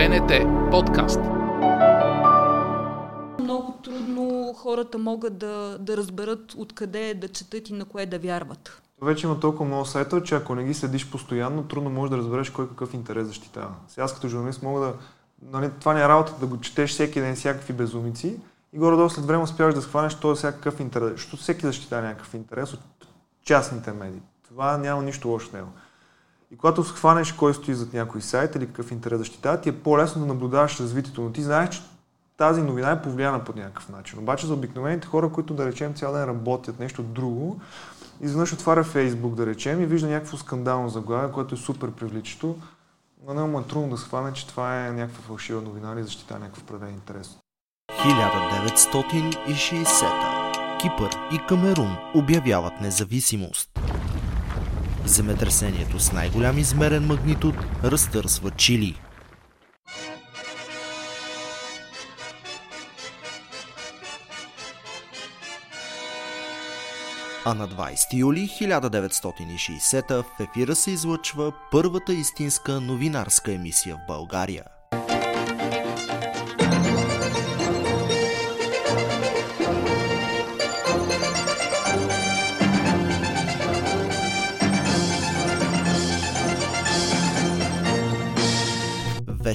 БНТ подкаст. Много трудно хората могат да, да разберат откъде да четат и на кое да вярват. Вече има толкова много сайта, че ако не ги следиш постоянно, трудно можеш да разбереш кой какъв интерес защитава. Сега аз като журналист мога да... Нали, това не е работа да го четеш всеки ден всякакви безумици и горе-долу след време успяваш да схванеш този всякакъв интерес. Защото всеки защитава някакъв интерес от частните медии. Това няма нищо лошо в него. И когато схванеш кой стои зад някой сайт или какъв интерес защитава, ти е по-лесно да наблюдаваш развитието, но ти знаеш, че тази новина е повлияна по някакъв начин. Обаче за обикновените хора, които да речем цял ден работят нещо друго, изведнъж отваря Фейсбук, да речем, и вижда някакво скандално заглавие, което е супер привличащо, но не му е трудно да схване, че това е някаква фалшива новина или защитава някакъв правен интерес. 1960 Кипър и Камерун обявяват независимост. Земетресението с най-голям измерен магнитуд разтърсва Чили. А на 20 юли 1960 в ефира се излъчва първата истинска новинарска емисия в България –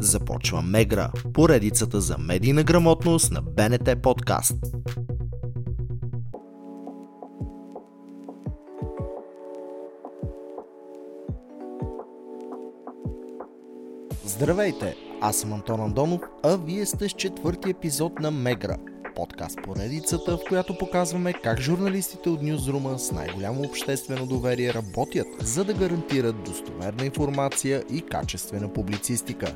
Започва Мегра, поредицата за медийна грамотност на БНТ подкаст. Здравейте! Аз съм Антон Андонов, а вие сте с четвърти епизод на Мегра, подкаст поредицата, в която показваме как журналистите от Ньюзрума с най-голямо обществено доверие работят, за да гарантират достоверна информация и качествена публицистика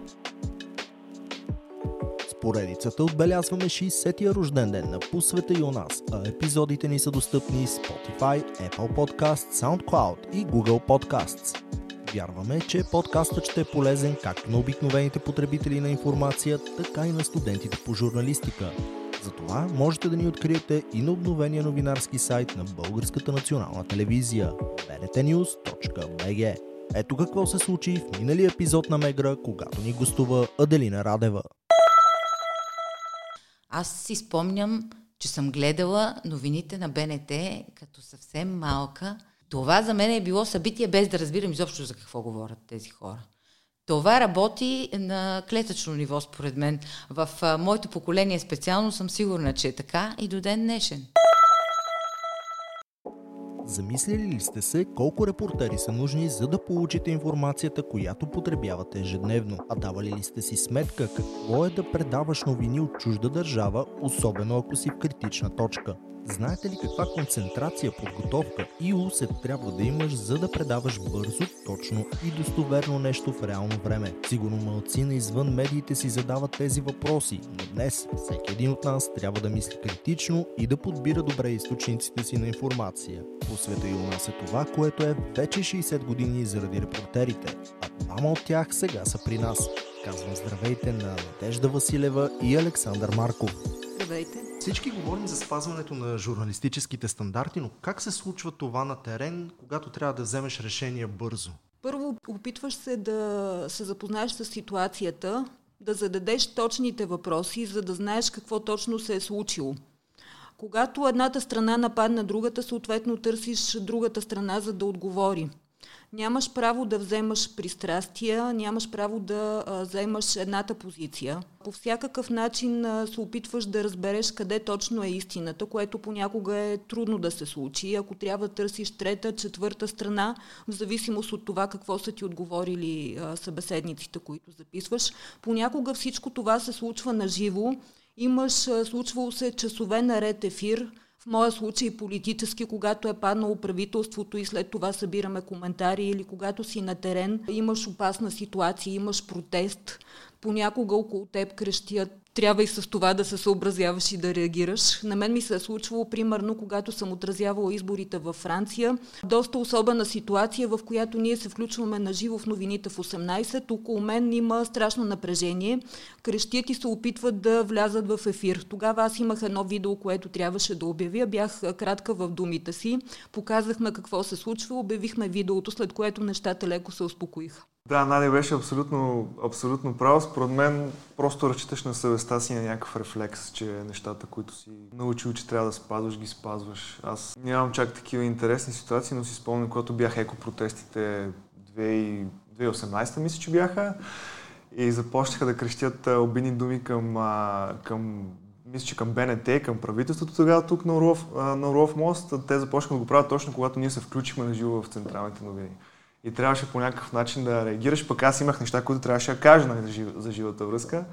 поредицата отбелязваме 60-я рожден ден на по света и у нас, а епизодите ни са достъпни Spotify, Apple Podcasts, SoundCloud и Google Podcasts. Вярваме, че подкастът ще е полезен както на обикновените потребители на информация, така и на студентите по журналистика. Затова можете да ни откриете и на обновения новинарски сайт на Българската национална телевизия bntnews.bg. Ето какво се случи в миналия епизод на Мегра, когато ни гостува Аделина Радева. Аз си спомням, че съм гледала новините на БНТ като съвсем малка. Това за мен е било събитие, без да разбирам изобщо за какво говорят тези хора. Това работи на клетъчно ниво, според мен. В а, моето поколение специално съм сигурна, че е така и до ден днешен. Замислили ли сте се колко репортери са нужни, за да получите информацията, която потребявате ежедневно? А давали ли сте си сметка какво е да предаваш новини от чужда държава, особено ако си в критична точка? Знаете ли каква концентрация, подготовка и усет трябва да имаш, за да предаваш бързо, точно и достоверно нещо в реално време? Сигурно малцина извън медиите си задават тези въпроси, но днес всеки един от нас трябва да мисли критично и да подбира добре източниците си на информация. По света и у нас е това, което е вече 60 години заради репортерите, а двама от тях сега са при нас. Казвам здравейте на Надежда Василева и Александър Марков. Здравейте! Всички говорим за спазването на журналистическите стандарти, но как се случва това на терен, когато трябва да вземеш решение бързо? Първо опитваш се да се запознаеш с ситуацията, да зададеш точните въпроси, за да знаеш какво точно се е случило. Когато едната страна нападна другата, съответно търсиш другата страна, за да отговори. Нямаш право да вземаш пристрастия, нямаш право да а, вземаш едната позиция. По всякакъв начин а, се опитваш да разбереш къде точно е истината, което понякога е трудно да се случи. Ако трябва да търсиш трета, четвърта страна, в зависимост от това какво са ти отговорили а, събеседниците, които записваш, понякога всичко това се случва на живо. Имаш, случвало се часове наред ефир, в моя случай политически, когато е паднало правителството и след това събираме коментари или когато си на терен, имаш опасна ситуация, имаш протест, понякога около теб крещят трябва и с това да се съобразяваш и да реагираш. На мен ми се е случвало, примерно, когато съм отразявала изборите във Франция. Доста особена ситуация, в която ние се включваме на живо в новините в 18. Около мен има страшно напрежение. Крещят и се опитват да влязат в ефир. Тогава аз имах едно видео, което трябваше да обявя. Бях кратка в думите си. Показахме какво се случва, обявихме видеото, след което нещата леко се успокоиха. Да, Надя беше абсолютно, абсолютно право. Според мен просто разчиташ на съвестта си на някакъв рефлекс, че нещата, които си научил, че трябва да спазваш, ги спазваш. Аз нямам чак такива интересни ситуации, но си спомням, когато бяха екопротестите 2018, мисля, че бяха, и започнаха да крещят обидни думи към, към мисля, че към БНТ, към правителството тогава тук на Орлов, на Орлов мост. Те започнаха да го правят точно когато ние се включихме на живо в централните новини и трябваше по някакъв начин да реагираш. Пък аз имах неща, които трябваше да кажа нали, за, жив, за живата връзка.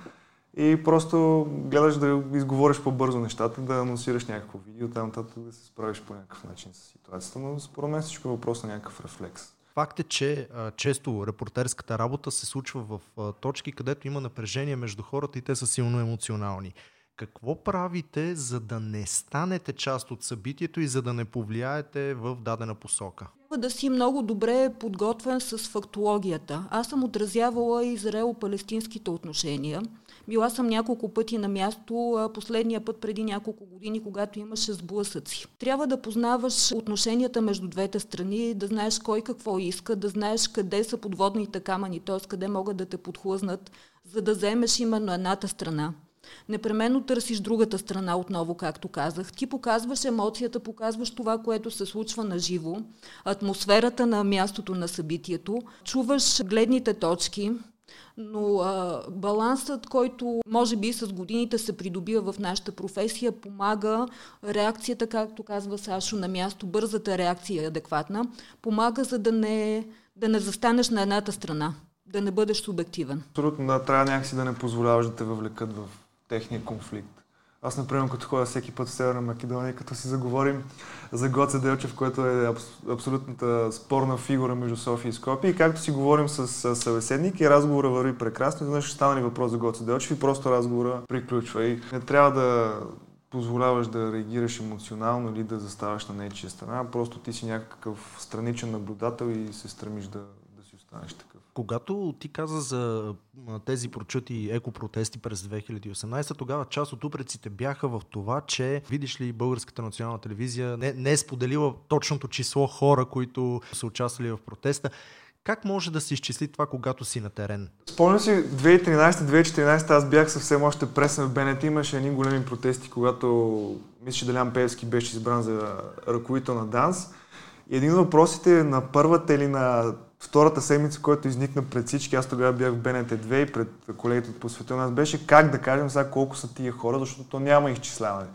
И просто гледаш да изговориш по-бързо нещата, да анонсираш някакво видео, там нататък да се справиш по някакъв начин с ситуацията. Но според мен всичко е въпрос на някакъв рефлекс. Факт е, че а, често репортерската работа се случва в а, точки, където има напрежение между хората и те са силно емоционални. Какво правите, за да не станете част от събитието и за да не повлияете в дадена посока? Да си много добре подготвен с фактологията. Аз съм отразявала израело-палестинските отношения. Била съм няколко пъти на място, последния път преди няколко години, когато имаше сблъсъци. Трябва да познаваш отношенията между двете страни, да знаеш кой какво иска, да знаеш къде са подводните камъни, т.е. къде могат да те подхлъзнат, за да вземеш именно едната страна. Непременно търсиш другата страна отново, както казах. Ти показваш емоцията, показваш това, което се случва на живо, атмосферата на мястото на събитието, чуваш гледните точки, но а, балансът, който може би с годините се придобива в нашата професия, помага реакцията, както казва Сашо, на място, бързата реакция е адекватна, помага за да не, да не застанеш на едната страна, да не бъдеш субективен. Абсолютно, да, трябва някакси да не позволяваш да те въвлекат в техния конфликт. Аз, например, като ходя всеки път в Северна Македония, като си заговорим за Гоце Делчев, който е абс, абсолютната спорна фигура между София и Скопия, и както си говорим с, с събеседник и разговора върви прекрасно, изведнъж ще стане въпрос за Гоце Делчев и просто разговора приключва. И не трябва да позволяваш да реагираш емоционално или да заставаш на нечия страна, просто ти си някакъв страничен наблюдател и се стремиш да, да си останеш така. Когато ти каза за тези прочути екопротести през 2018, тогава част от упреците бяха в това, че видиш ли Българската национална телевизия не, не е споделила точното число хора, които са участвали в протеста. Как може да се изчисли това, когато си на терен? Спомням си, 2013-2014 аз бях съвсем още пресен в БНТ. Имаше едни големи протести, когато мисля, че Делян Певски беше избран за ръководител на ДАНС. Един от въпросите на първата или на втората седмица, който изникна пред всички, аз тогава бях в БНТ2 и пред колегите от посветил нас, беше как да кажем сега колко са тия хора, защото то няма изчисляване.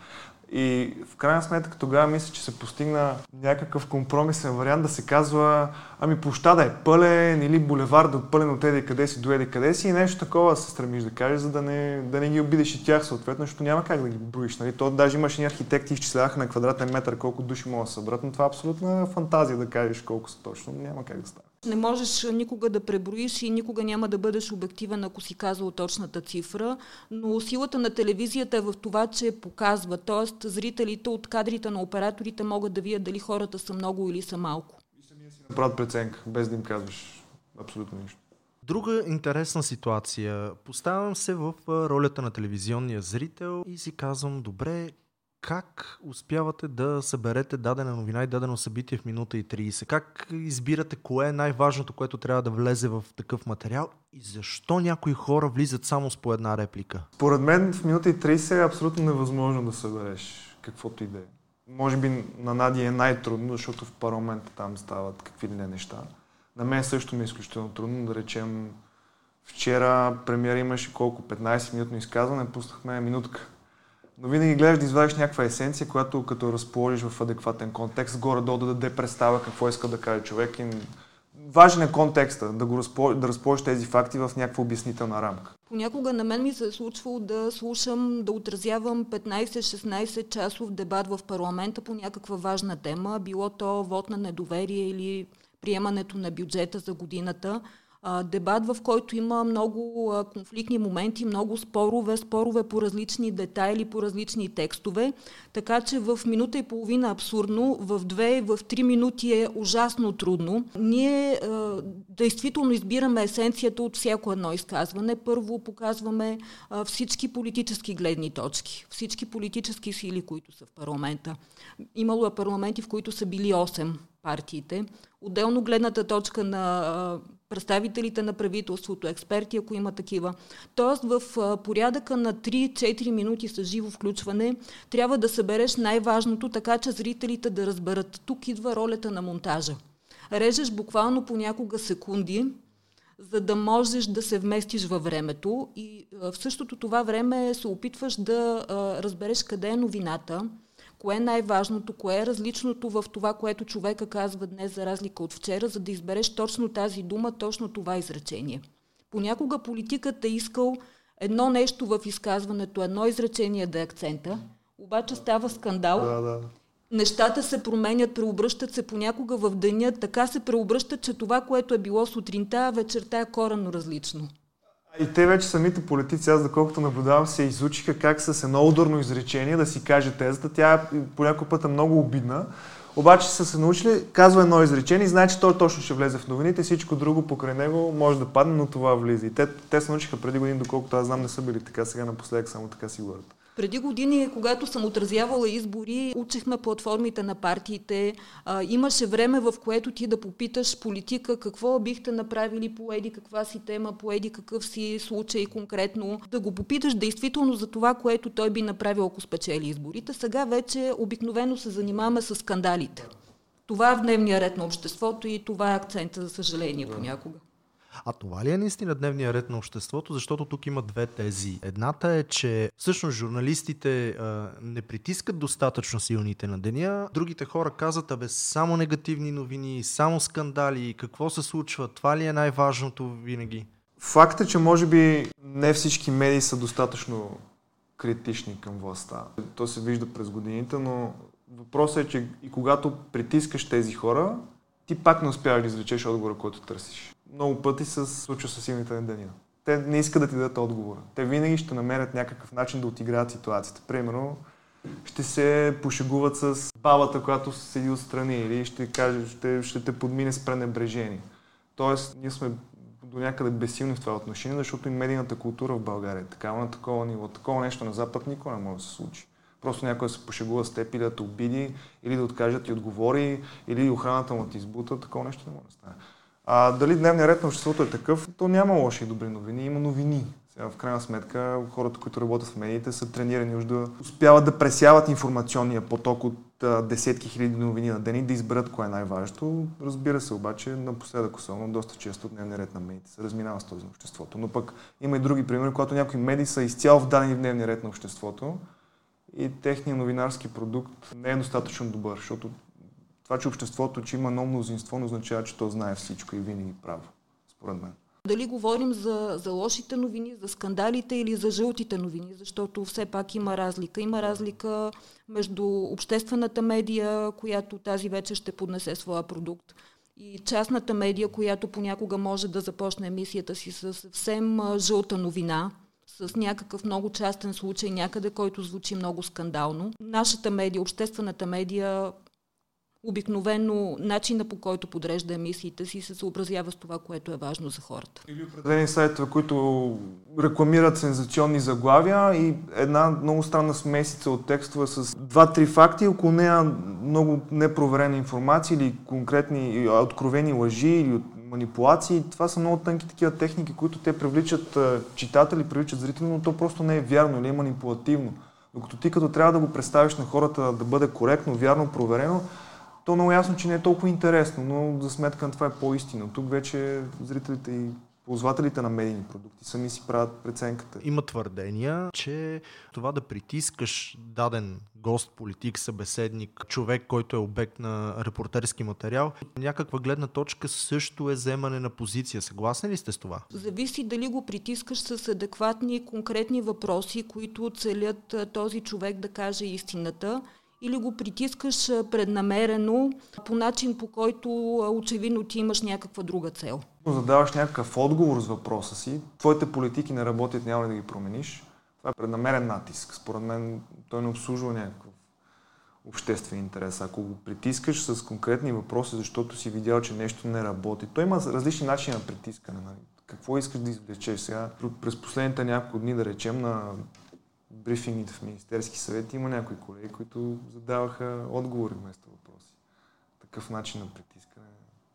И в крайна сметка тогава мисля, че се постигна някакъв компромисен вариант да се казва ами площада е пълен или булевар да пълен от еди къде си до еди къде си и нещо такова се стремиш да кажеш, за да не, да не ги обидиш и тях съответно, защото няма как да ги броиш. Нали? То даже имаше и архитекти, изчисляваха на квадратен метър колко души могат да събрат, но това е абсолютна фантазия да кажеш колко са точно. Няма как да стане. Не можеш никога да преброиш и никога няма да бъдеш обективен, ако си казал точната цифра, но силата на телевизията е в това, че показва, т.е. зрителите от кадрите на операторите могат да видят дали хората са много или са малко. И самия си направят преценка, без да им казваш абсолютно нищо. Друга интересна ситуация. Поставям се в ролята на телевизионния зрител и си казвам, добре, как успявате да съберете дадена новина и дадено събитие в минута и 30? Как избирате кое е най-важното, което трябва да влезе в такъв материал и защо някои хора влизат само с по една реплика? Поред мен в минута и 30 е абсолютно невъзможно да събереш каквото и да е. Може би на Нади е най-трудно, защото в парламента там стават какви ли не неща. На мен също ми е изключително трудно, да речем, вчера премиер имаше колко 15 минутно изказване, пуснахме минутка но винаги гледаш да извадиш някаква есенция, която като разположиш в адекватен контекст, горе-долу да даде представа какво иска да каже човек. И важен е контекста, да, го разположиш, да разположиш тези факти в някаква обяснителна рамка. Понякога на мен ми се е случвало да слушам, да отразявам 15-16 часов дебат в парламента по някаква важна тема, било то вод на недоверие или приемането на бюджета за годината. Дебат, в който има много конфликтни моменти, много спорове, спорове по различни детайли, по различни текстове. Така че в минута и половина абсурдно, в две, в три минути е ужасно трудно. Ние действително избираме есенцията от всяко едно изказване. Първо показваме всички политически гледни точки, всички политически сили, които са в парламента. Имало е парламенти, в които са били 8 партиите. Отделно гледната точка на представителите на правителството, експерти, ако има такива. Тоест в порядъка на 3-4 минути с живо включване трябва да събереш най-важното, така че зрителите да разберат. Тук идва ролята на монтажа. Режеш буквално понякога секунди, за да можеш да се вместиш във времето и в същото това време се опитваш да разбереш къде е новината, кое е най-важното, кое е различното в това, което човека казва днес за разлика от вчера, за да избереш точно тази дума, точно това изречение. Понякога политикът е искал едно нещо в изказването, едно изречение да е акцента, обаче става скандал. Да, да. Нещата се променят, преобръщат се понякога в деня, така се преобръщат, че това, което е било сутринта, вечерта е коренно различно. И те вече самите политици, аз доколкото наблюдавам, се изучиха как с едно ударно изречение да си каже тезата. Тя по някой път е много обидна. Обаче са се научили, казва едно изречение и знае, че той точно ще влезе в новините, всичко друго покрай него може да падне, но това влиза. И те, те се научиха преди години, доколкото аз знам, не са били така, сега напоследък само така си говорят. Преди години, когато съм отразявала избори, учихме платформите на партиите. А, имаше време, в което ти да попиташ политика какво бихте направили по еди каква си тема, по еди какъв си случай конкретно. Да го попиташ действително за това, което той би направил, ако спечели изборите. Сега вече обикновено се занимаваме с скандалите. Това е в дневния ред на обществото и това е акцента, за съжаление, понякога. А това ли е наистина дневния ред на обществото? Защото тук има две тези. Едната е, че всъщност журналистите а, не притискат достатъчно силните на деня. Другите хора казват, абе, само негативни новини, само скандали, какво се случва, това ли е най-важното винаги? Факт е, че може би не всички медии са достатъчно критични към властта. То се вижда през годините, но въпросът е, че и когато притискаш тези хора, ти пак не успяваш да извлечеш отговора, който търсиш много пъти се случва с силните на Те не искат да ти дадат отговора. Те винаги ще намерят някакъв начин да отиграят ситуацията. Примерно, ще се пошегуват с бабата, която седи отстрани или ще, каже, ще, ще те подмине с пренебрежение. Тоест, ние сме до някъде безсилни в това отношение, защото и медийната култура в България е такава на такова ниво. Такова нещо на Запад никога не може да се случи. Просто някой се пошегува с теб или да те обиди, или да откаже да ти отговори, или охраната му ти избута, такова нещо не може да стане. А, дали дневният ред на обществото е такъв, то няма лоши и добри новини, има новини. Сега, в крайна сметка, хората, които работят в медиите, са тренирани уж да успяват да пресяват информационния поток от а, десетки хиляди новини на ден и да изберат кое е най-важното. Разбира се, обаче, напоследък особено, доста често дневният ред на медиите се разминава с този на обществото. Но пък има и други примери, когато някои медии са изцяло вдадени в дневния ред на обществото и техният новинарски продукт не е достатъчно добър, защото това, че обществото, че има много мнозинство, не означава, че то знае всичко и винаги право, според мен. Дали говорим за, за лошите новини, за скандалите или за жълтите новини, защото все пак има разлика. Има разлика между обществената медия, която тази вечер ще поднесе своя продукт, и частната медия, която понякога може да започне емисията си с съвсем жълта новина, с някакъв много частен случай някъде, който звучи много скандално. Нашата медия, обществената медия обикновено начина по който подрежда емисиите си се съобразява с това, което е важно за хората. Или определени сайтове, които рекламират сензационни заглавия и една много странна смесица от текстове с два-три факти, около нея много непроверена информация или конкретни откровени лъжи или манипулации. Това са много тънки такива техники, които те привличат читатели, привличат зрители, но то просто не е вярно или е манипулативно. Докато ти като трябва да го представиш на хората да бъде коректно, вярно, проверено, то е много ясно, че не е толкова интересно, но за сметка на това е по-истина. Тук вече зрителите и ползвателите на медийни продукти сами си правят преценката. Има твърдения, че това да притискаш даден гост, политик, събеседник, човек, който е обект на репортерски материал, някаква гледна точка също е вземане на позиция. Съгласни ли сте с това? Зависи дали го притискаш с адекватни конкретни въпроси, които целят този човек да каже истината или го притискаш преднамерено по начин, по който очевидно ти имаш някаква друга цел. Задаваш някакъв отговор с въпроса си, твоите политики не работят, няма ли да ги промениш. Това е преднамерен натиск. Според мен той не обслужва някакъв обществен интерес. Ако го притискаш с конкретни въпроси, защото си видял, че нещо не работи, той има различни начини на притискане. Нали? Какво искаш да извлечеш сега? През последните няколко дни, да речем, на брифингите в Министерски съвет има някои колеги, които задаваха отговори вместо въпроси. Такъв начин на притискане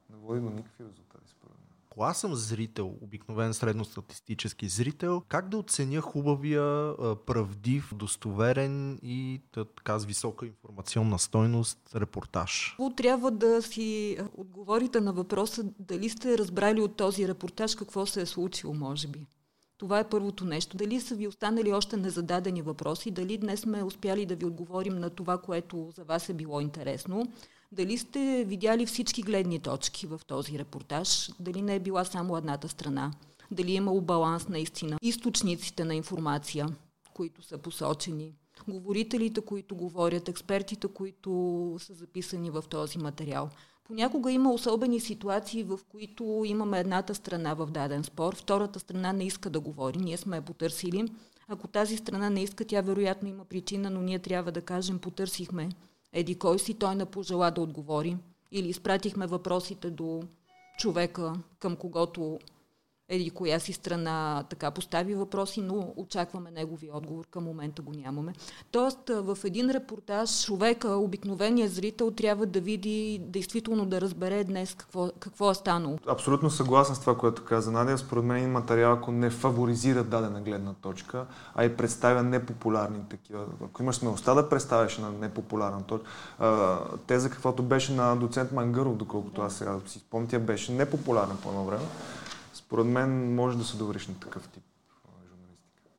не води до никакви резултати, според мен. Ако аз съм зрител, обикновен средностатистически зрител, как да оценя хубавия, правдив, достоверен и така с висока информационна стойност репортаж? Трябва да си отговорите на въпроса дали сте разбрали от този репортаж какво се е случило, може би. Това е първото нещо. Дали са ви останали още незададени въпроси, дали днес сме успяли да ви отговорим на това, което за вас е било интересно, дали сте видяли всички гледни точки в този репортаж, дали не е била само едната страна, дали е имало баланс наистина, източниците на информация, които са посочени, говорителите, които говорят, експертите, които са записани в този материал. Понякога има особени ситуации, в които имаме едната страна в даден спор, втората страна не иска да говори, ние сме я потърсили. Ако тази страна не иска, тя вероятно има причина, но ние трябва да кажем, потърсихме еди кой си, той не пожела да отговори. Или изпратихме въпросите до човека, към когото еди коя си страна така постави въпроси, но очакваме неговия отговор. Към момента го нямаме. Тоест, в един репортаж човека, обикновения зрител, трябва да види, действително да разбере днес какво, какво е станало. Абсолютно съгласен с това, което каза Надя. Според мен материал, ако не фаворизира дадена гледна точка, а и представя непопулярни такива. Ако имаш смелостта да представяш на непопулярна точка, теза каквото беше на доцент Мангаров, доколкото аз сега си спомням, тя беше непопулярна по едно време според мен може да се довериш на такъв тип журналистика.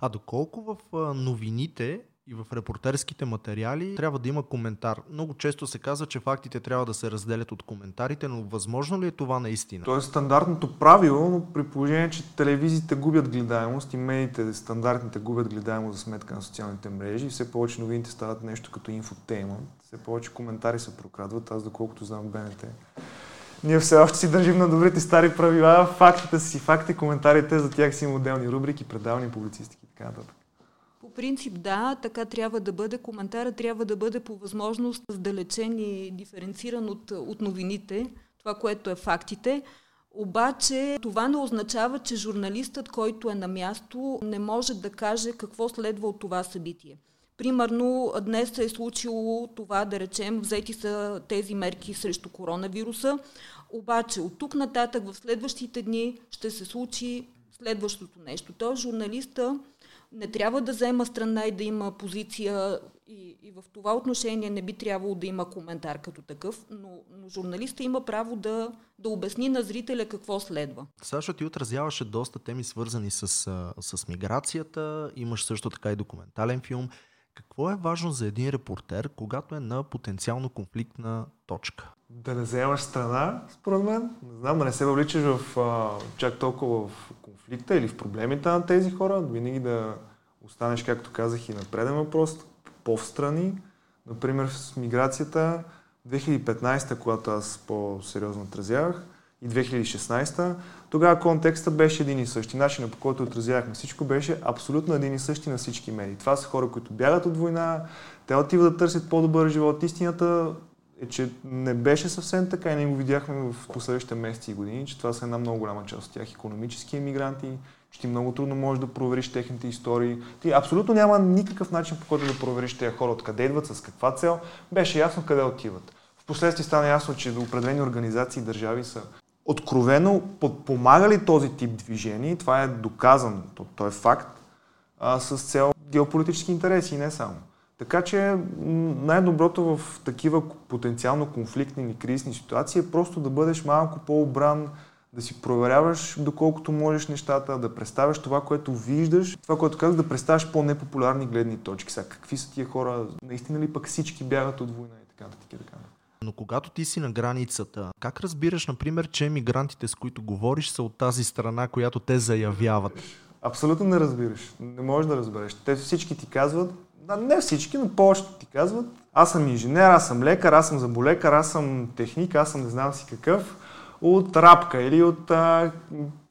А доколко в новините и в репортерските материали трябва да има коментар. Много често се казва, че фактите трябва да се разделят от коментарите, но възможно ли е това наистина? То е стандартното правило, но при положение, че телевизиите губят гледаемост и медиите стандартните губят гледаемост за сметка на социалните мрежи, все повече новините стават нещо като инфотеймент, все повече коментари се прокрадват. Аз, доколкото знам БНТ, ние все още си държим на добрите стари правила, фактите си факти, коментарите за тях си има отделни рубрики, предавани, публицистики и така нататък. По принцип да, така трябва да бъде. Коментара трябва да бъде по възможност сдалечен и диференциран от, от новините, това, което е фактите. Обаче това не означава, че журналистът, който е на място, не може да каже какво следва от това събитие. Примерно днес се е случило това, да речем, взети са тези мерки срещу коронавируса, обаче от тук нататък в следващите дни ще се случи следващото нещо. Тоест журналиста не трябва да взема страна и да има позиция и, и в това отношение не би трябвало да има коментар като такъв, но, но журналиста има право да, да обясни на зрителя какво следва. Саша, ти отразяваше доста теми свързани с, с миграцията, имаш също така и документален филм. Какво е важно за един репортер, когато е на потенциално конфликтна точка? Да не вземаш страна, според мен. Не знам, да не се въвличаш в а, чак толкова в конфликта или в проблемите на тези хора. Винаги да останеш, както казах и на преден въпрос, по-встрани. Например, с миграцията 2015, когато аз по-сериозно отразявах, и 2016, тогава контекста беше един и същи. Начинът по който отразявахме всичко беше абсолютно един и същи на всички медии. Това са хора, които бягат от война, те отиват да търсят по-добър живот. Истината е, че не беше съвсем така и не го видяхме в последващите месеци и години, че това са една много голяма част от тях економически емигранти, че ти много трудно можеш да провериш техните истории. Ти абсолютно няма никакъв начин по който да провериш тези хора откъде идват, с каква цел. Беше ясно къде отиват. Впоследствие стана ясно, че до определени организации и държави са откровено подпомагали този тип движение, това е доказано, то, то е факт, а, с цел геополитически интереси и не само. Така че най-доброто в такива потенциално конфликтни или кризисни ситуации е просто да бъдеш малко по-обран, да си проверяваш доколкото можеш нещата, да представяш това, което виждаш, това, което казах, да представяш по-непопулярни гледни точки. Сега, какви са тия хора, наистина ли пък всички бягат от война и така нататък. Така. Но когато ти си на границата, как разбираш, например, че мигрантите, с които говориш, са от тази страна, която те заявяват? Абсолютно не разбираш. Не можеш да разбереш. Те всички ти казват, Да, не всички, но повечето ти казват, аз съм инженер, аз съм лекар, аз съм заболекар, аз съм техник, аз съм не знам си какъв, от Рапка или от а,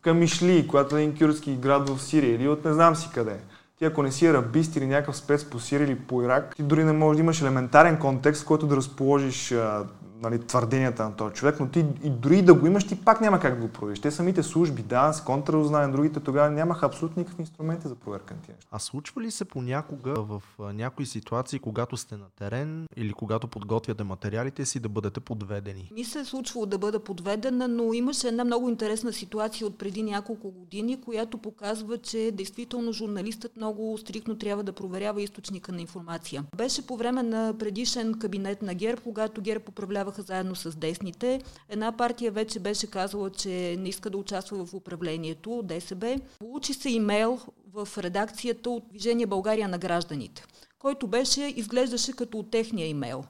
Камишли, която е един кюрдски град в Сирия, или от не знам си къде. Ти ако не си арабист или някакъв спец по Сирия или по Ирак, ти дори не можеш да имаш елементарен контекст, в който да разположиш а, нали, твърденията на този човек, но ти и дори да го имаш, ти пак няма как да го провериш. Те самите служби, да, с контраразузнание, другите тогава нямаха абсолютно никакви инструменти за проверка на тия неща. А случва ли се понякога в някои ситуации, когато сте на терен или когато подготвяте материалите си, да бъдете подведени? Ми се е случвало да бъда подведена, но имаше една много интересна ситуация от преди няколко години, която показва, че действително журналистът много стрикно трябва да проверява източника на информация. Беше по време на предишен кабинет на ГЕРБ, когато ГЕРБ управлява управляваха заедно с десните. Една партия вече беше казала, че не иска да участва в управлението, ДСБ. Получи се имейл в редакцията от Движение България на гражданите, който беше, изглеждаше като от техния имейл.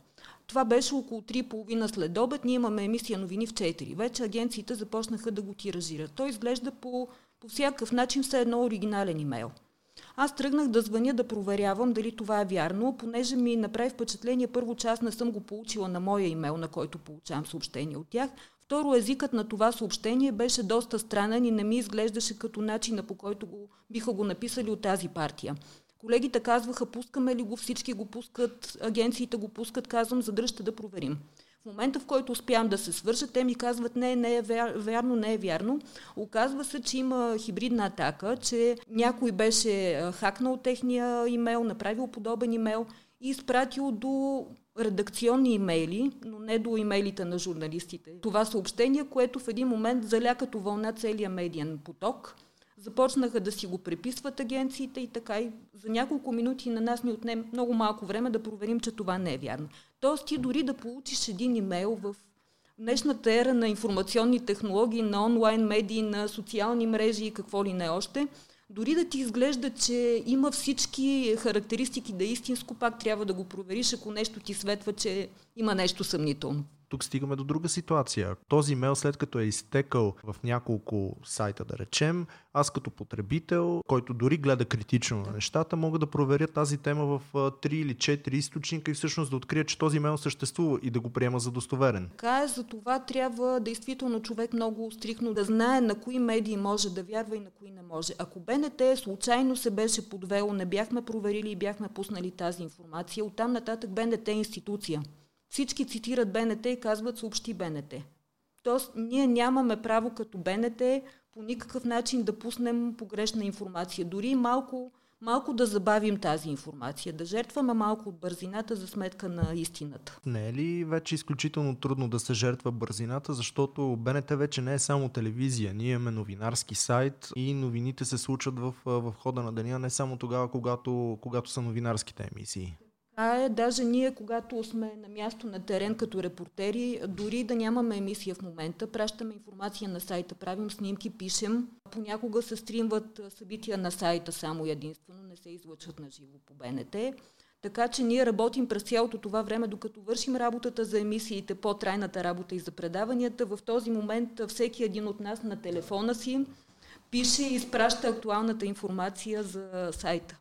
Това беше около 3.30 след обед. Ние имаме емисия новини в 4. Вече агенциите започнаха да го тиражират. Той изглежда по, по всякакъв начин все едно оригинален имейл. Аз тръгнах да звъня да проверявам дали това е вярно, понеже ми направи впечатление първо, аз не съм го получила на моя имейл, на който получавам съобщение от тях. Второ, езикът на това съобщение беше доста странен и не ми изглеждаше като начина по който го, биха го написали от тази партия. Колегите казваха, пускаме ли го, всички го пускат, агенциите го пускат, казвам, задръжте да проверим. Момента, в който успявам да се свържа, те ми казват, не, не е вярно, не е вярно. Оказва се, че има хибридна атака, че някой беше хакнал техния имейл, направил подобен имейл и изпратил до редакционни имейли, но не до имейлите на журналистите. Това съобщение, което в един момент заля като вълна целия медиен поток – Започнаха да си го преписват агенциите и така и за няколко минути на нас ни отнем много малко време да проверим, че това не е вярно. Тоест ти дори да получиш един имейл в днешната ера на информационни технологии, на онлайн медии, на социални мрежи и какво ли не още, дори да ти изглежда, че има всички характеристики да е истинско, пак трябва да го провериш, ако нещо ти светва, че има нещо съмнително тук стигаме до друга ситуация. Този имейл след като е изтекал в няколко сайта, да речем, аз като потребител, който дори гледа критично на нещата, мога да проверя тази тема в 3 или 4 източника и всъщност да открия, че този имейл съществува и да го приема за достоверен. Така е, за това трябва действително човек много стрихно да знае на кои медии може да вярва и на кои не може. Ако БНТ случайно се беше подвело, не бяхме проверили и бяхме пуснали тази информация, оттам нататък БНТ е институция. Всички цитират БНТ и казват съобщи БНТ. Тоест, ние нямаме право като БНТ по никакъв начин да пуснем погрешна информация. Дори малко, малко да забавим тази информация, да жертваме малко от бързината за сметка на истината. Не е ли вече изключително трудно да се жертва бързината, защото БНТ вече не е само телевизия. Ние имаме новинарски сайт и новините се случват в, в хода на деня, не само тогава, когато, когато са новинарските емисии. А е, даже ние, когато сме на място на терен като репортери, дори да нямаме емисия в момента, пращаме информация на сайта, правим снимки, пишем. Понякога се стримват събития на сайта само единствено, не се излъчват на живо по БНТ. Така че ние работим през цялото това време, докато вършим работата за емисиите, по-трайната работа и за предаванията. В този момент всеки един от нас на телефона си пише и изпраща актуалната информация за сайта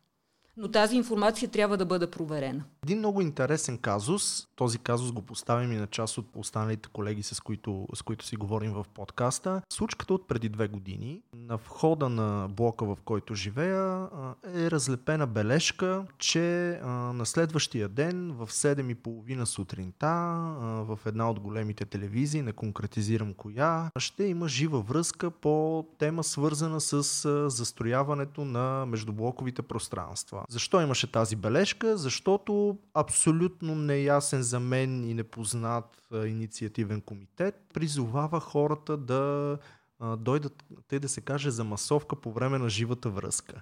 но тази информация трябва да бъде проверена. Един много интересен казус, този казус го поставим и на част от останалите колеги, с които, с които си говорим в подкаста. Случката от преди две години, на входа на блока, в който живея, е разлепена бележка, че на следващия ден в 7.30 сутринта в една от големите телевизии, не конкретизирам коя, ще има жива връзка по тема свързана с застрояването на междублоковите пространства. Защо имаше тази бележка? Защото абсолютно неясен за мен и непознат инициативен комитет призовава хората да дойдат, те да се каже, за масовка по време на живата връзка.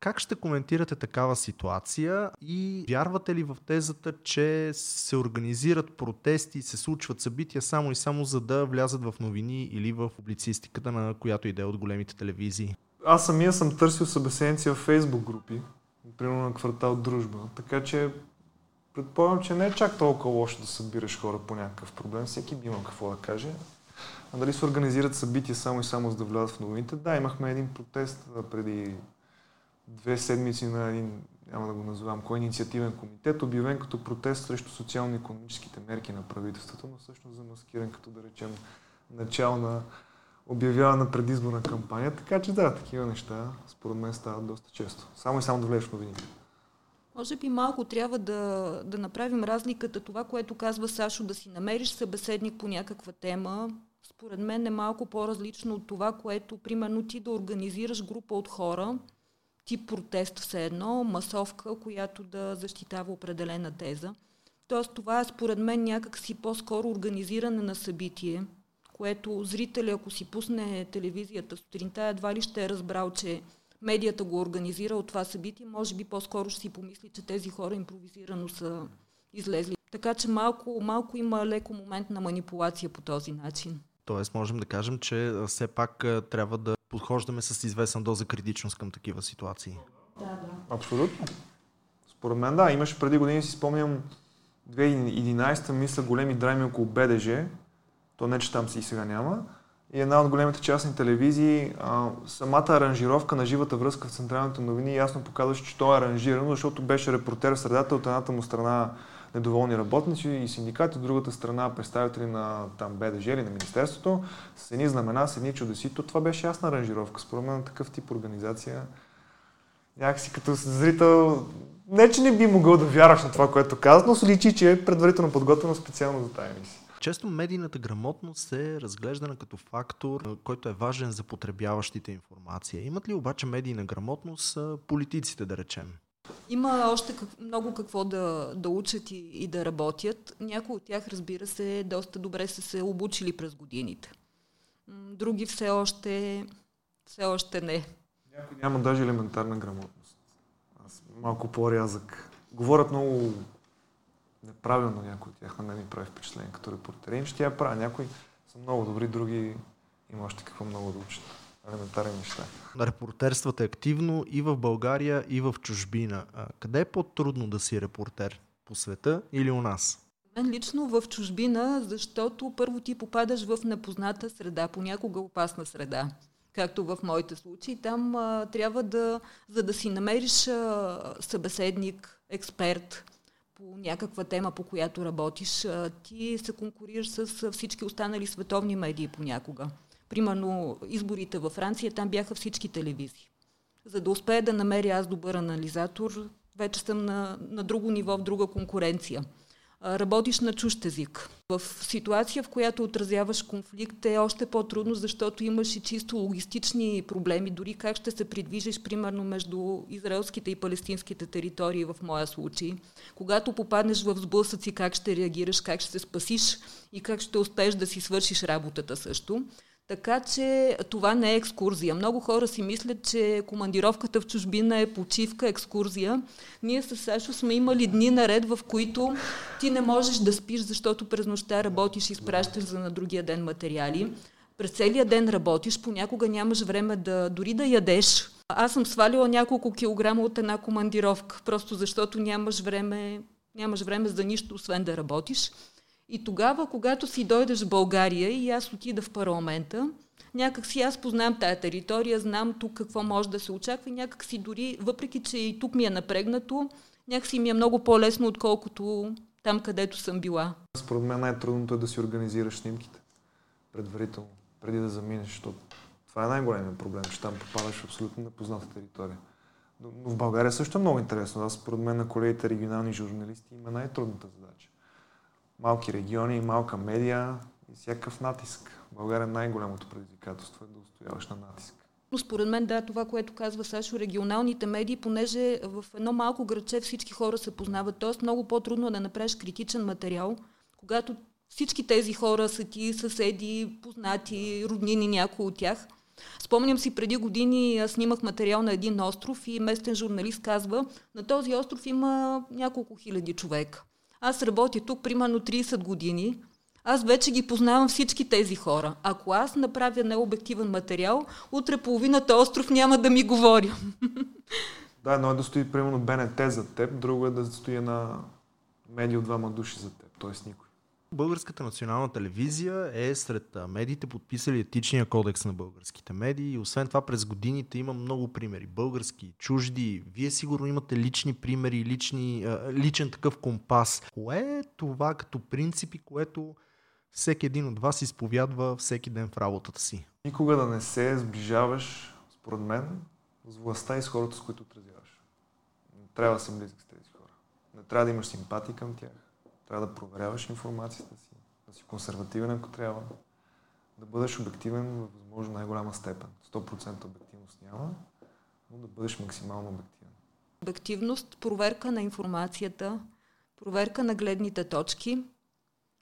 Как ще коментирате такава ситуация и вярвате ли в тезата, че се организират протести се случват събития само и само за да влязат в новини или в публицистиката на която иде от големите телевизии? Аз самия съм търсил събеседници в фейсбук групи, примерно на квартал Дружба. Така че предполагам, че не е чак толкова лошо да събираш хора по някакъв проблем. Всеки би имал какво да каже. А дали се организират събития само и само за да влязат в новините? Да, имахме един протест преди две седмици на един няма да го назовам, кой инициативен комитет, обявен като протест срещу социално-економическите мерки на правителството, но всъщност замаскиран като да речем начало на обявява на предизборна кампания. Така че да, такива неща според мен стават доста често. Само и само да влезеш в новините. Може би малко трябва да, да направим разликата. Това, което казва Сашо, да си намериш събеседник по някаква тема, според мен е малко по-различно от това, което, примерно, ти да организираш група от хора, тип протест все едно, масовка, която да защитава определена теза. Тоест това е според мен някакси по-скоро организиране на събитие, което зрителя, ако си пусне телевизията сутринта, едва ли ще е разбрал, че медията го организира от това събитие, може би по-скоро ще си помисли, че тези хора импровизирано са излезли. Така че малко, малко има леко момент на манипулация по този начин. Тоест можем да кажем, че все пак трябва да подхождаме с известна доза критичност към такива ситуации. Да, да. Абсолютно. Според мен да, имаше преди години, си спомням, 2011 мисля големи драми около БДЖ, то не, че там си и сега няма. И една от големите частни телевизии, а, самата аранжировка на живата връзка в централните новини ясно показваше, че то е аранжирано, защото беше репортер в средата от едната му страна недоволни работници и синдикати, от другата страна представители на там БДЖ или на Министерството, с едни знамена, с едни чудеси. То това беше ясна аранжировка. Според мен такъв тип организация някакси като зрител, не че не би могъл да вярваш на това, което казват, но се личи, че е предварително подготвено специално за тази емисия. Често медийната грамотност е разглеждана като фактор, който е важен за потребяващите информация. Имат ли обаче медийна грамотност политиците, да речем? Има още как, много какво да, да учат и, и да работят. Някои от тях, разбира се, доста добре са се обучили през годините. Други все още, все още не. Някои няма даже елементарна грамотност. Аз малко по-рязък. Говорят много неправилно някои от тях, на мен ми прави впечатление като репортери. Ще я правя. Някои са много добри, други има още какво много да учат. Елементарни неща. Репортерствате активно и в България, и в чужбина. А къде е по-трудно да си репортер? По света или у нас? Мен лично в чужбина, защото първо ти попадаш в непозната среда, понякога опасна среда както в моите случаи. Там а, трябва да, за да си намериш а, събеседник, експерт, по някаква тема, по която работиш, ти се конкурираш с всички останали световни медии понякога. Примерно изборите във Франция, там бяха всички телевизии. За да успея да намеря аз добър анализатор, вече съм на, на друго ниво, в друга конкуренция работиш на чужд език. В ситуация, в която отразяваш конфликт е още по-трудно, защото имаш и чисто логистични проблеми, дори как ще се придвижиш, примерно, между израелските и палестинските територии в моя случай. Когато попаднеш в сблъсъци, как ще реагираш, как ще се спасиш и как ще успееш да си свършиш работата също. Така че това не е екскурзия. Много хора си мислят, че командировката в чужбина е почивка, екскурзия. Ние с Сашо сме имали дни наред, в които ти не можеш да спиш, защото през нощта работиш и изпращаш за на другия ден материали. През целия ден работиш, понякога нямаш време да дори да ядеш. Аз съм свалила няколко килограма от една командировка, просто защото нямаш време, нямаш време за нищо, освен да работиш. И тогава, когато си дойдеш в България и аз отида в парламента, някак си аз познавам тая територия, знам тук какво може да се очаква и някак си дори, въпреки че и тук ми е напрегнато, някак си ми е много по-лесно, отколкото там, където съм била. Според мен най-трудното е да си организираш снимките предварително, преди да заминеш, защото това е най-големият проблем, че там попадаш в абсолютно непозната територия. Но в България също е много интересно. Аз, според мен, на колегите регионални журналисти има най-трудната задача малки региони, малка медия и всякакъв натиск. България най-голямото предизвикателство е да устояваш на натиск. Но според мен, да, това, което казва Сашо, регионалните медии, понеже в едно малко градче всички хора се познават, т.е. много по-трудно е да направиш критичен материал, когато всички тези хора са ти съседи, познати, роднини, някои от тях. Спомням си, преди години снимах материал на един остров и местен журналист казва, на този остров има няколко хиляди човека. Аз работя тук примерно 30 години. Аз вече ги познавам всички тези хора. Ако аз направя необективен материал, утре половината остров няма да ми говори. Да, едно е да стои примерно БНТ за теб, друго е да стои на медиа от двама души за теб, т.е. никой. Българската национална телевизия е сред медиите подписали етичния кодекс на българските медии и освен това през годините има много примери. Български, чужди. Вие сигурно имате лични примери, лични, личен такъв компас. Кое е това като принципи, което всеки един от вас изповядва всеки ден в работата си? Никога да не се сближаваш, според мен, с властта и с хората, с които отразяваш. Не трябва да си близък с тези хора. Не трябва да имаш симпатии към тях трябва да проверяваш информацията си, да си консервативен, ако трябва, да бъдеш обективен в възможно най-голяма степен. 100% обективност няма, но да бъдеш максимално обективен. Обективност, проверка на информацията, проверка на гледните точки.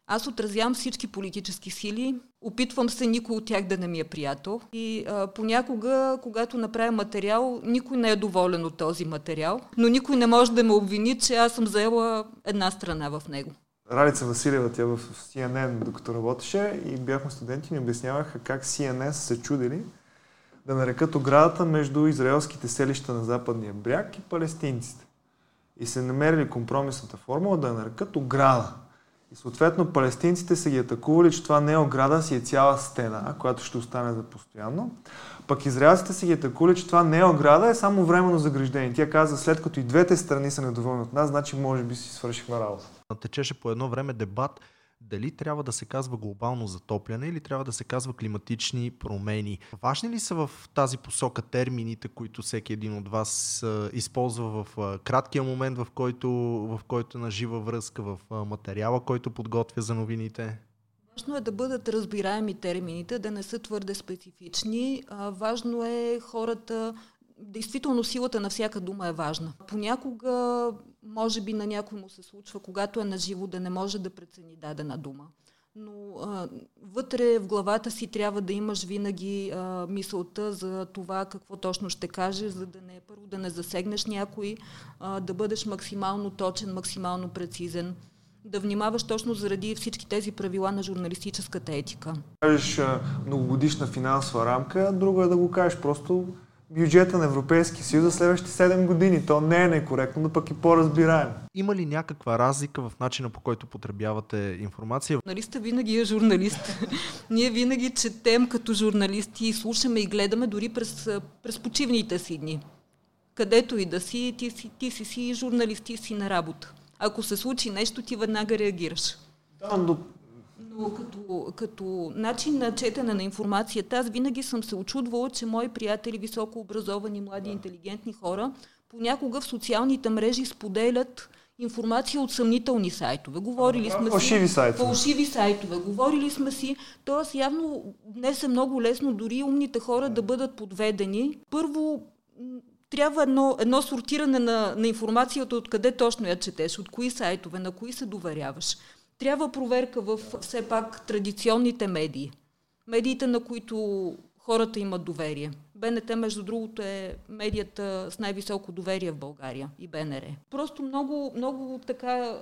Аз отразявам всички политически сили, опитвам се никой от тях да не ми е приятел. И а, понякога, когато направя материал, никой не е доволен от този материал, но никой не може да ме обвини, че аз съм заела една страна в него. Ралица Василева, тя в CNN, докато работеше и бяхме студенти, ни обясняваха как CNN се чудили да нарекат оградата между израелските селища на западния бряг и палестинците. И се намерили компромисната формула да нарекат ограда. И съответно палестинците са ги атакували, че това не е ограда, си е цяла стена, която ще остане за постоянно. Пък израелците са ги атакували, че това не е ограда, е само временно заграждение. Тя каза, след като и двете страни са недоволни от нас, значи може би си свършихме работа. Течеше по едно време дебат дали трябва да се казва глобално затопляне или трябва да се казва климатични промени. Важни ли са в тази посока термините, които всеки един от вас използва в краткия момент, в който, в който на жива връзка, в материала, който подготвя за новините? Важно е да бъдат разбираеми термините, да не са твърде специфични. А, важно е хората Действително силата на всяка дума е важна. Понякога, може би на някой му се случва, когато е наживо, да не може да прецени дадена дума. Но а, вътре в главата си трябва да имаш винаги а, мисълта за това какво точно ще кажеш, за да не първо да не засегнеш някой, а, да бъдеш максимално точен, максимално прецизен да внимаваш точно заради всички тези правила на журналистическата етика. Кажеш многогодишна финансова рамка, друго е да го кажеш просто бюджета на Европейския съюз за следващите 7 години. То не е некоректно, но пък и по-разбираемо. Има ли някаква разлика в начина по който потребявате информация? Журналиста винаги е журналист. Ние винаги четем като журналисти и слушаме и гледаме дори през, през почивните си дни. Където и да си, ти си, ти си, си журналист, ти си на работа. Ако се случи нещо, ти веднага реагираш. Да, но но като, като начин на четене на информацията, аз винаги съм се очудвала, че мои приятели, високо образовани, млади, интелигентни хора, понякога в социалните мрежи споделят информация от съмнителни сайтове. Говорили сме фалшиви си... Сайтове. Фалшиви сайтове. Говорили сме си. Тоест, явно днес е много лесно дори умните хора да бъдат подведени. Първо, трябва едно, едно сортиране на, на информацията, откъде точно я четеш, от кои сайтове, на кои се доверяваш. Трябва проверка в все пак традиционните медии. Медиите, на които хората имат доверие. БНТ, между другото, е медията с най-високо доверие в България и БНР. Просто много, много така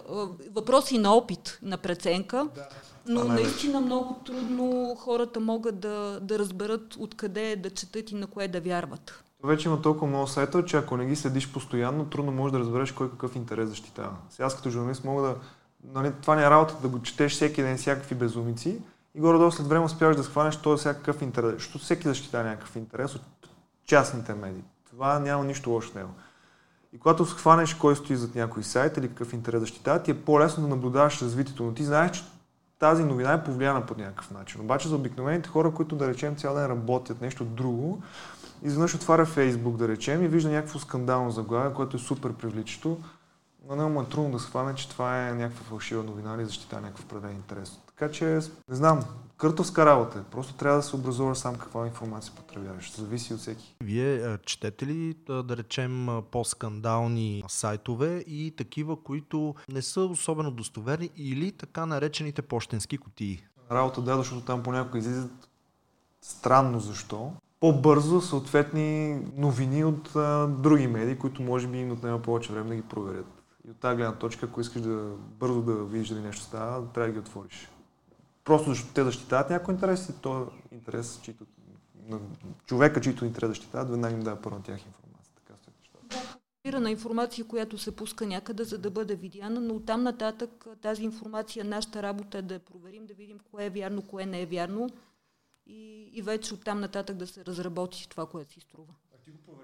въпроси на опит, на преценка, да, но наистина много трудно хората могат да, да разберат откъде да четат и на кое да вярват. Вече има толкова много сайта, че ако не ги следиш постоянно, трудно можеш да разбереш кой какъв интерес защитава. Сега аз като журналист мога да нали, това не е работа да го четеш всеки ден всякакви безумици и горе-долу след време успяваш да схванеш този всякакъв интерес. Защото всеки защитава някакъв интерес от частните медии. Това няма нищо лошо в него. И когато схванеш кой стои зад някой сайт или какъв интерес защитава, ти е по-лесно да наблюдаваш развитието, но ти знаеш, че тази новина е повлияна по някакъв начин. Обаче за обикновените хора, които да речем цял ден работят нещо друго, изведнъж отваря Фейсбук, да речем, и вижда някакво скандално заглавие, което е супер привличащо на него му е трудно да схване, че това е някаква фалшива новина или защита някакъв правен интерес. Така че, не знам, къртовска работа е. Просто трябва да се образува сам каква информация потребяваш. Зависи от всеки. Вие четете ли, да речем, по-скандални сайтове и такива, които не са особено достоверни или така наречените почтенски кутии? Работа да, защото там понякога излизат странно защо. По-бързо съответни новини от а, други медии, които може би им отнема повече време да ги проверят. И от тази гледна точка, ако искаш да бързо да видиш дали нещо става, трябва да ги отвориш. Просто защото те защитават някой интерес и то е интерес, чието, на човека, чието интерес защитават, веднага им дава първо на тях информация. Така стоят нещата. на информация, която се пуска някъде, за да бъде видяна, но оттам нататък тази информация, нашата работа е да я проверим, да видим кое е вярно, кое не е вярно и, и вече оттам нататък да се разработи това, което си струва.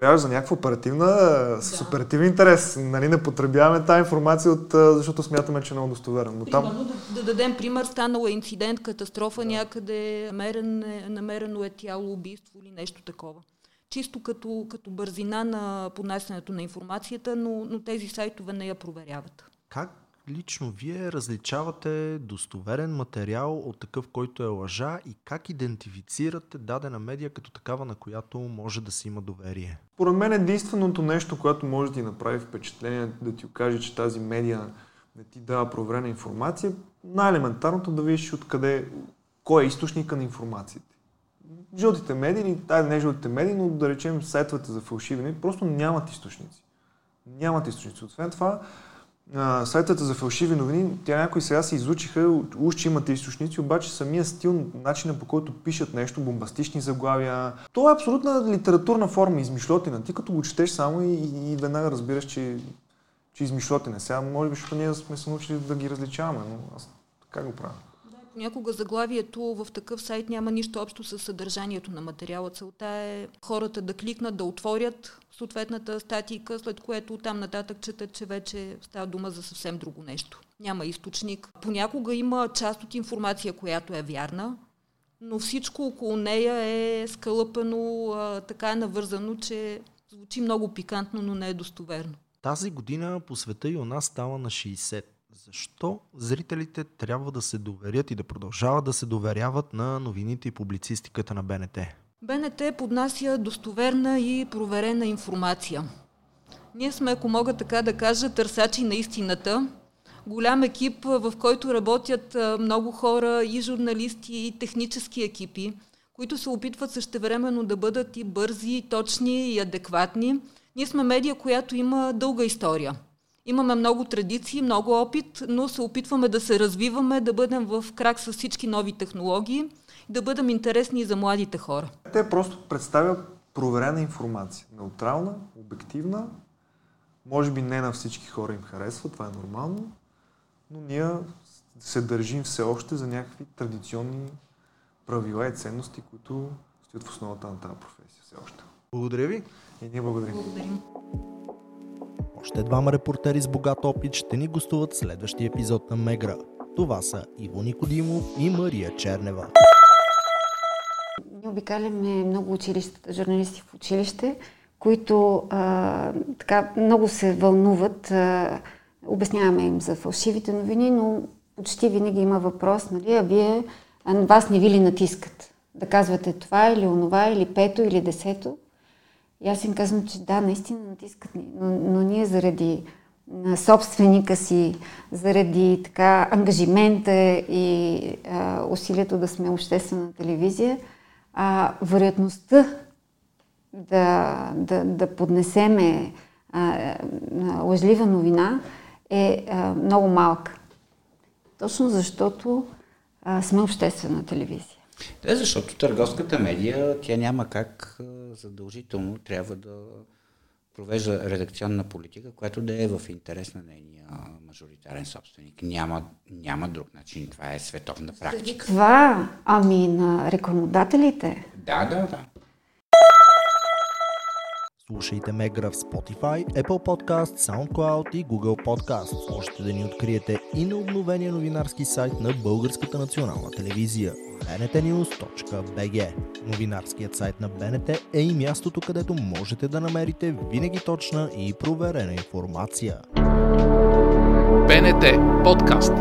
А ти го проверяваш за някаква оперативна, да. с оперативен интерес. Нали, не потребяваме тази информация, от, защото смятаме, че е много достоверна. Но там... да, да дадем пример, станал е инцидент, катастрофа да. някъде, намерен е, намерено е тяло, убийство или нещо такова чисто като, като бързина на поднасянето на информацията, но, но тези сайтове не я проверяват. Как лично вие различавате достоверен материал от такъв, който е лъжа и как идентифицирате дадена медия като такава, на която може да се има доверие? Поред мен единственото нещо, което може да ти направи впечатление, да ти окаже, че тази медия не ти дава проверена информация, най-елементарното да видиш откъде, кой е източника на информацията жълтите медии, тай не жълтите медии, но да речем сайтовете за фалшиви просто нямат източници. Нямат източници. Освен това, сайтовете за фалшиви новини, тя някои сега се изучиха, уж че имат източници, обаче самия стил, начина по който пишат нещо, бомбастични заглавия, то е абсолютна литературна форма, измишлотина. Ти като го четеш само и, и, и веднага разбираш, че, че измишлотина. Сега, може би, защото ние сме се научили да ги различаваме, но аз така го правя. Понякога заглавието в такъв сайт няма нищо общо с съдържанието на материала. Целта е хората да кликнат, да отворят съответната статика, след което там нататък четат, че вече става дума за съвсем друго нещо. Няма източник. Понякога има част от информация, която е вярна, но всичко около нея е скълъпено, така е навързано, че звучи много пикантно, но не е достоверно. Тази година по света и у нас става на 60. Защо зрителите трябва да се доверят и да продължават да се доверяват на новините и публицистиката на БНТ? БНТ поднася достоверна и проверена информация. Ние сме, ако мога така да кажа, търсачи на истината. Голям екип, в който работят много хора, и журналисти, и технически екипи, които се опитват същевременно да бъдат и бързи, и точни, и адекватни. Ние сме медия, която има дълга история – Имаме много традиции, много опит, но се опитваме да се развиваме, да бъдем в крак с всички нови технологии, да бъдем интересни за младите хора. Те просто представят проверена информация. Неутрална, обективна, може би не на всички хора им харесва, това е нормално, но ние се държим все още за някакви традиционни правила и ценности, които стоят в основата на тази професия все още. Благодаря ви. И ние благодарим. Благодарим. Още двама репортери с богат опит ще ни гостуват в следващия епизод на Мегра. Това са Иво Никодимов и Мария Чернева. Ние обикаляме много училищата, журналисти в училище, които а, така много се вълнуват. А, обясняваме им за фалшивите новини, но почти винаги има въпрос, нали, а вие, а вас не ви ли натискат? Да казвате това или онова, или пето, или десето. И аз им казвам, че да, наистина натискат ни, но, но ние заради на собственика си, заради така ангажимента и а, усилието да сме обществена телевизия, а, вероятността да, да, да поднесеме а, лъжлива новина е а, много малка. Точно защото а, сме обществена телевизия. Да, защото търговската медия, тя няма как задължително трябва да провежда редакционна политика, която да е в интерес на нейния мажоритарен собственик. Няма, няма друг начин. Това е световна практика. Това, ами на рекламодателите. Да, да, да. Слушайте Мегра в Spotify, Apple Podcast, SoundCloud и Google Podcast. Можете да ни откриете и на обновения новинарски сайт на Българската национална телевизия bntnews.bg. Новинарският сайт на БНТ е и мястото, където можете да намерите винаги точна и проверена информация. БНТ подкаст.